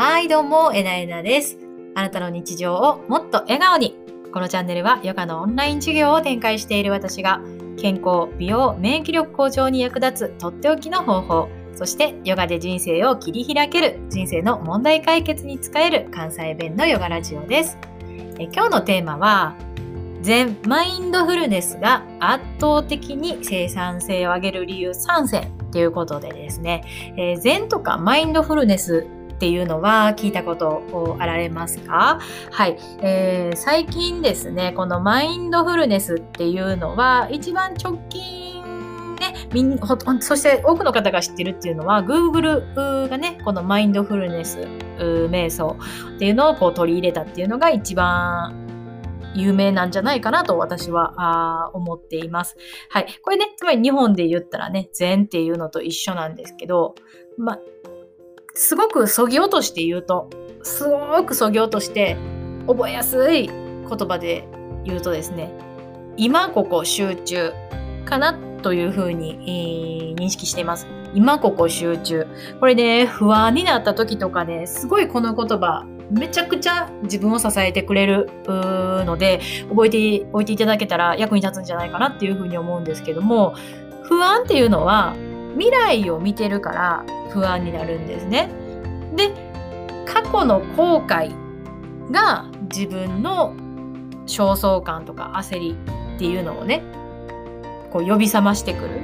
はい、どうも、えなえなです。あなたの日常をもっと笑顔に。このチャンネルはヨガのオンライン授業を展開している私が健康、美容、免疫力向上に役立つとっておきの方法、そしてヨガで人生を切り開ける人生の問題解決に使える関西弁のヨガラジオです。え今日のテーマは全マインドフルネスが圧倒的に生産性を上げる理由3選ということでですね、えー、禅とかマインドフルネスっていうのは聞いたことあられますか？はい、えー、最近ですねこのマインドフルネスっていうのは一番直近ね、みんほそして多くの方が知ってるっていうのは Google がねこのマインドフルネス瞑想っていうのをこう取り入れたっていうのが一番有名なんじゃないかなと私はあ思っています。はい。これね、つまり日本で言ったらね、禅っていうのと一緒なんですけど、ま、すごくそぎ落として言うと、すごくそぎ落として覚えやすい言葉で言うとですね、今ここ集中かなというふうに、えー、認識しています。今ここ集中。これね、不安になった時とかね、すごいこの言葉、めちゃくちゃ自分を支えてくれるので、覚えておいていただけたら役に立つんじゃないかなっていうふうに思うんですけども、不安っていうのは未来を見てるから不安になるんですね。で、過去の後悔が自分の焦燥感とか焦りっていうのをね、こう呼び覚ましてくる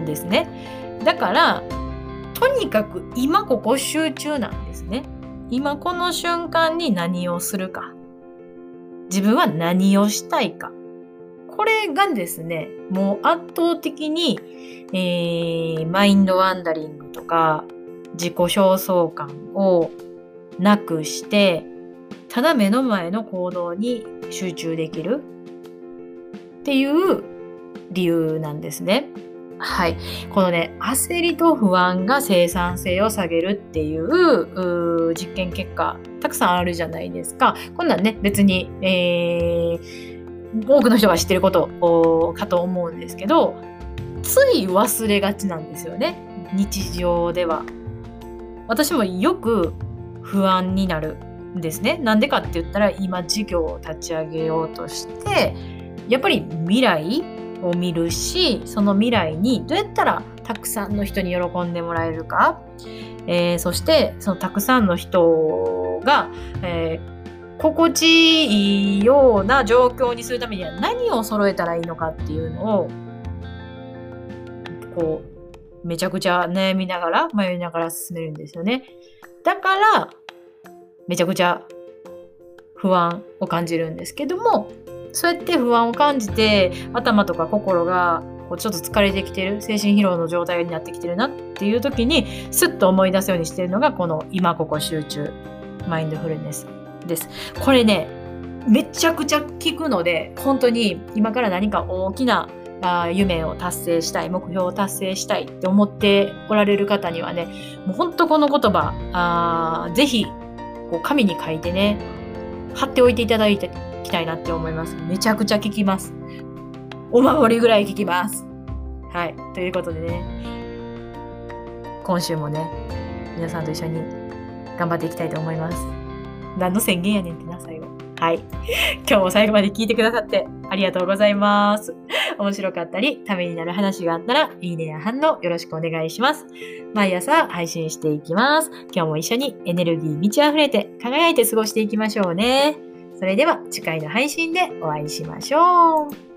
んですね。だから、とにかく今ここ集中なんですね。今この瞬間に何をするか。自分は何をしたいか。これがですね、もう圧倒的に、えー、マインドワンダリングとか自己焦燥感をなくして、ただ目の前の行動に集中できるっていう理由なんですね。はい。このね、焦りと不安が生産性を下げるっていう実験結果、たくさんあるじゃないですか。こんなんね、別に、えー、多くの人が知ってることかと思うんですけど、つい忘れがちなんですよね。日常では。私もよく不安になるんですね。なんでかって言ったら、今事業を立ち上げようとして、やっぱり未来を見るしその未来にどうやったらたくさんの人に喜んでもらえるか、えー、そしてそのたくさんの人が、えー、心地いいような状況にするためには何を揃えたらいいのかっていうのをこうめちゃくちゃ悩みながら迷いながら進めるんですよね。だからめちゃくちゃ不安を感じるんですけどもそうやって不安を感じて頭とか心がこうちょっと疲れてきてる精神疲労の状態になってきてるなっていう時にスッと思い出すようにしてるのがこの今ここ集中マインドフルネスです。これねめちゃくちゃ効くので本当に今から何か大きな夢を達成したい目標を達成したいって思っておられる方にはねもう本当この言葉あぜひこう紙に書いてね貼っておいていただいてきたいなって思います。めちゃくちゃ効きます。お守りぐらい効きます。はい。ということでね、今週もね、皆さんと一緒に頑張っていきたいと思います。何の宣言やねんってな、最後。はい。今日も最後まで聞いてくださってありがとうございます。面白かったり、ためになる話があったら、いいねや反応よろしくお願いします。毎朝配信していきます。今日も一緒にエネルギー満ち溢れて輝いて過ごしていきましょうね。それでは次回の配信でお会いしましょう。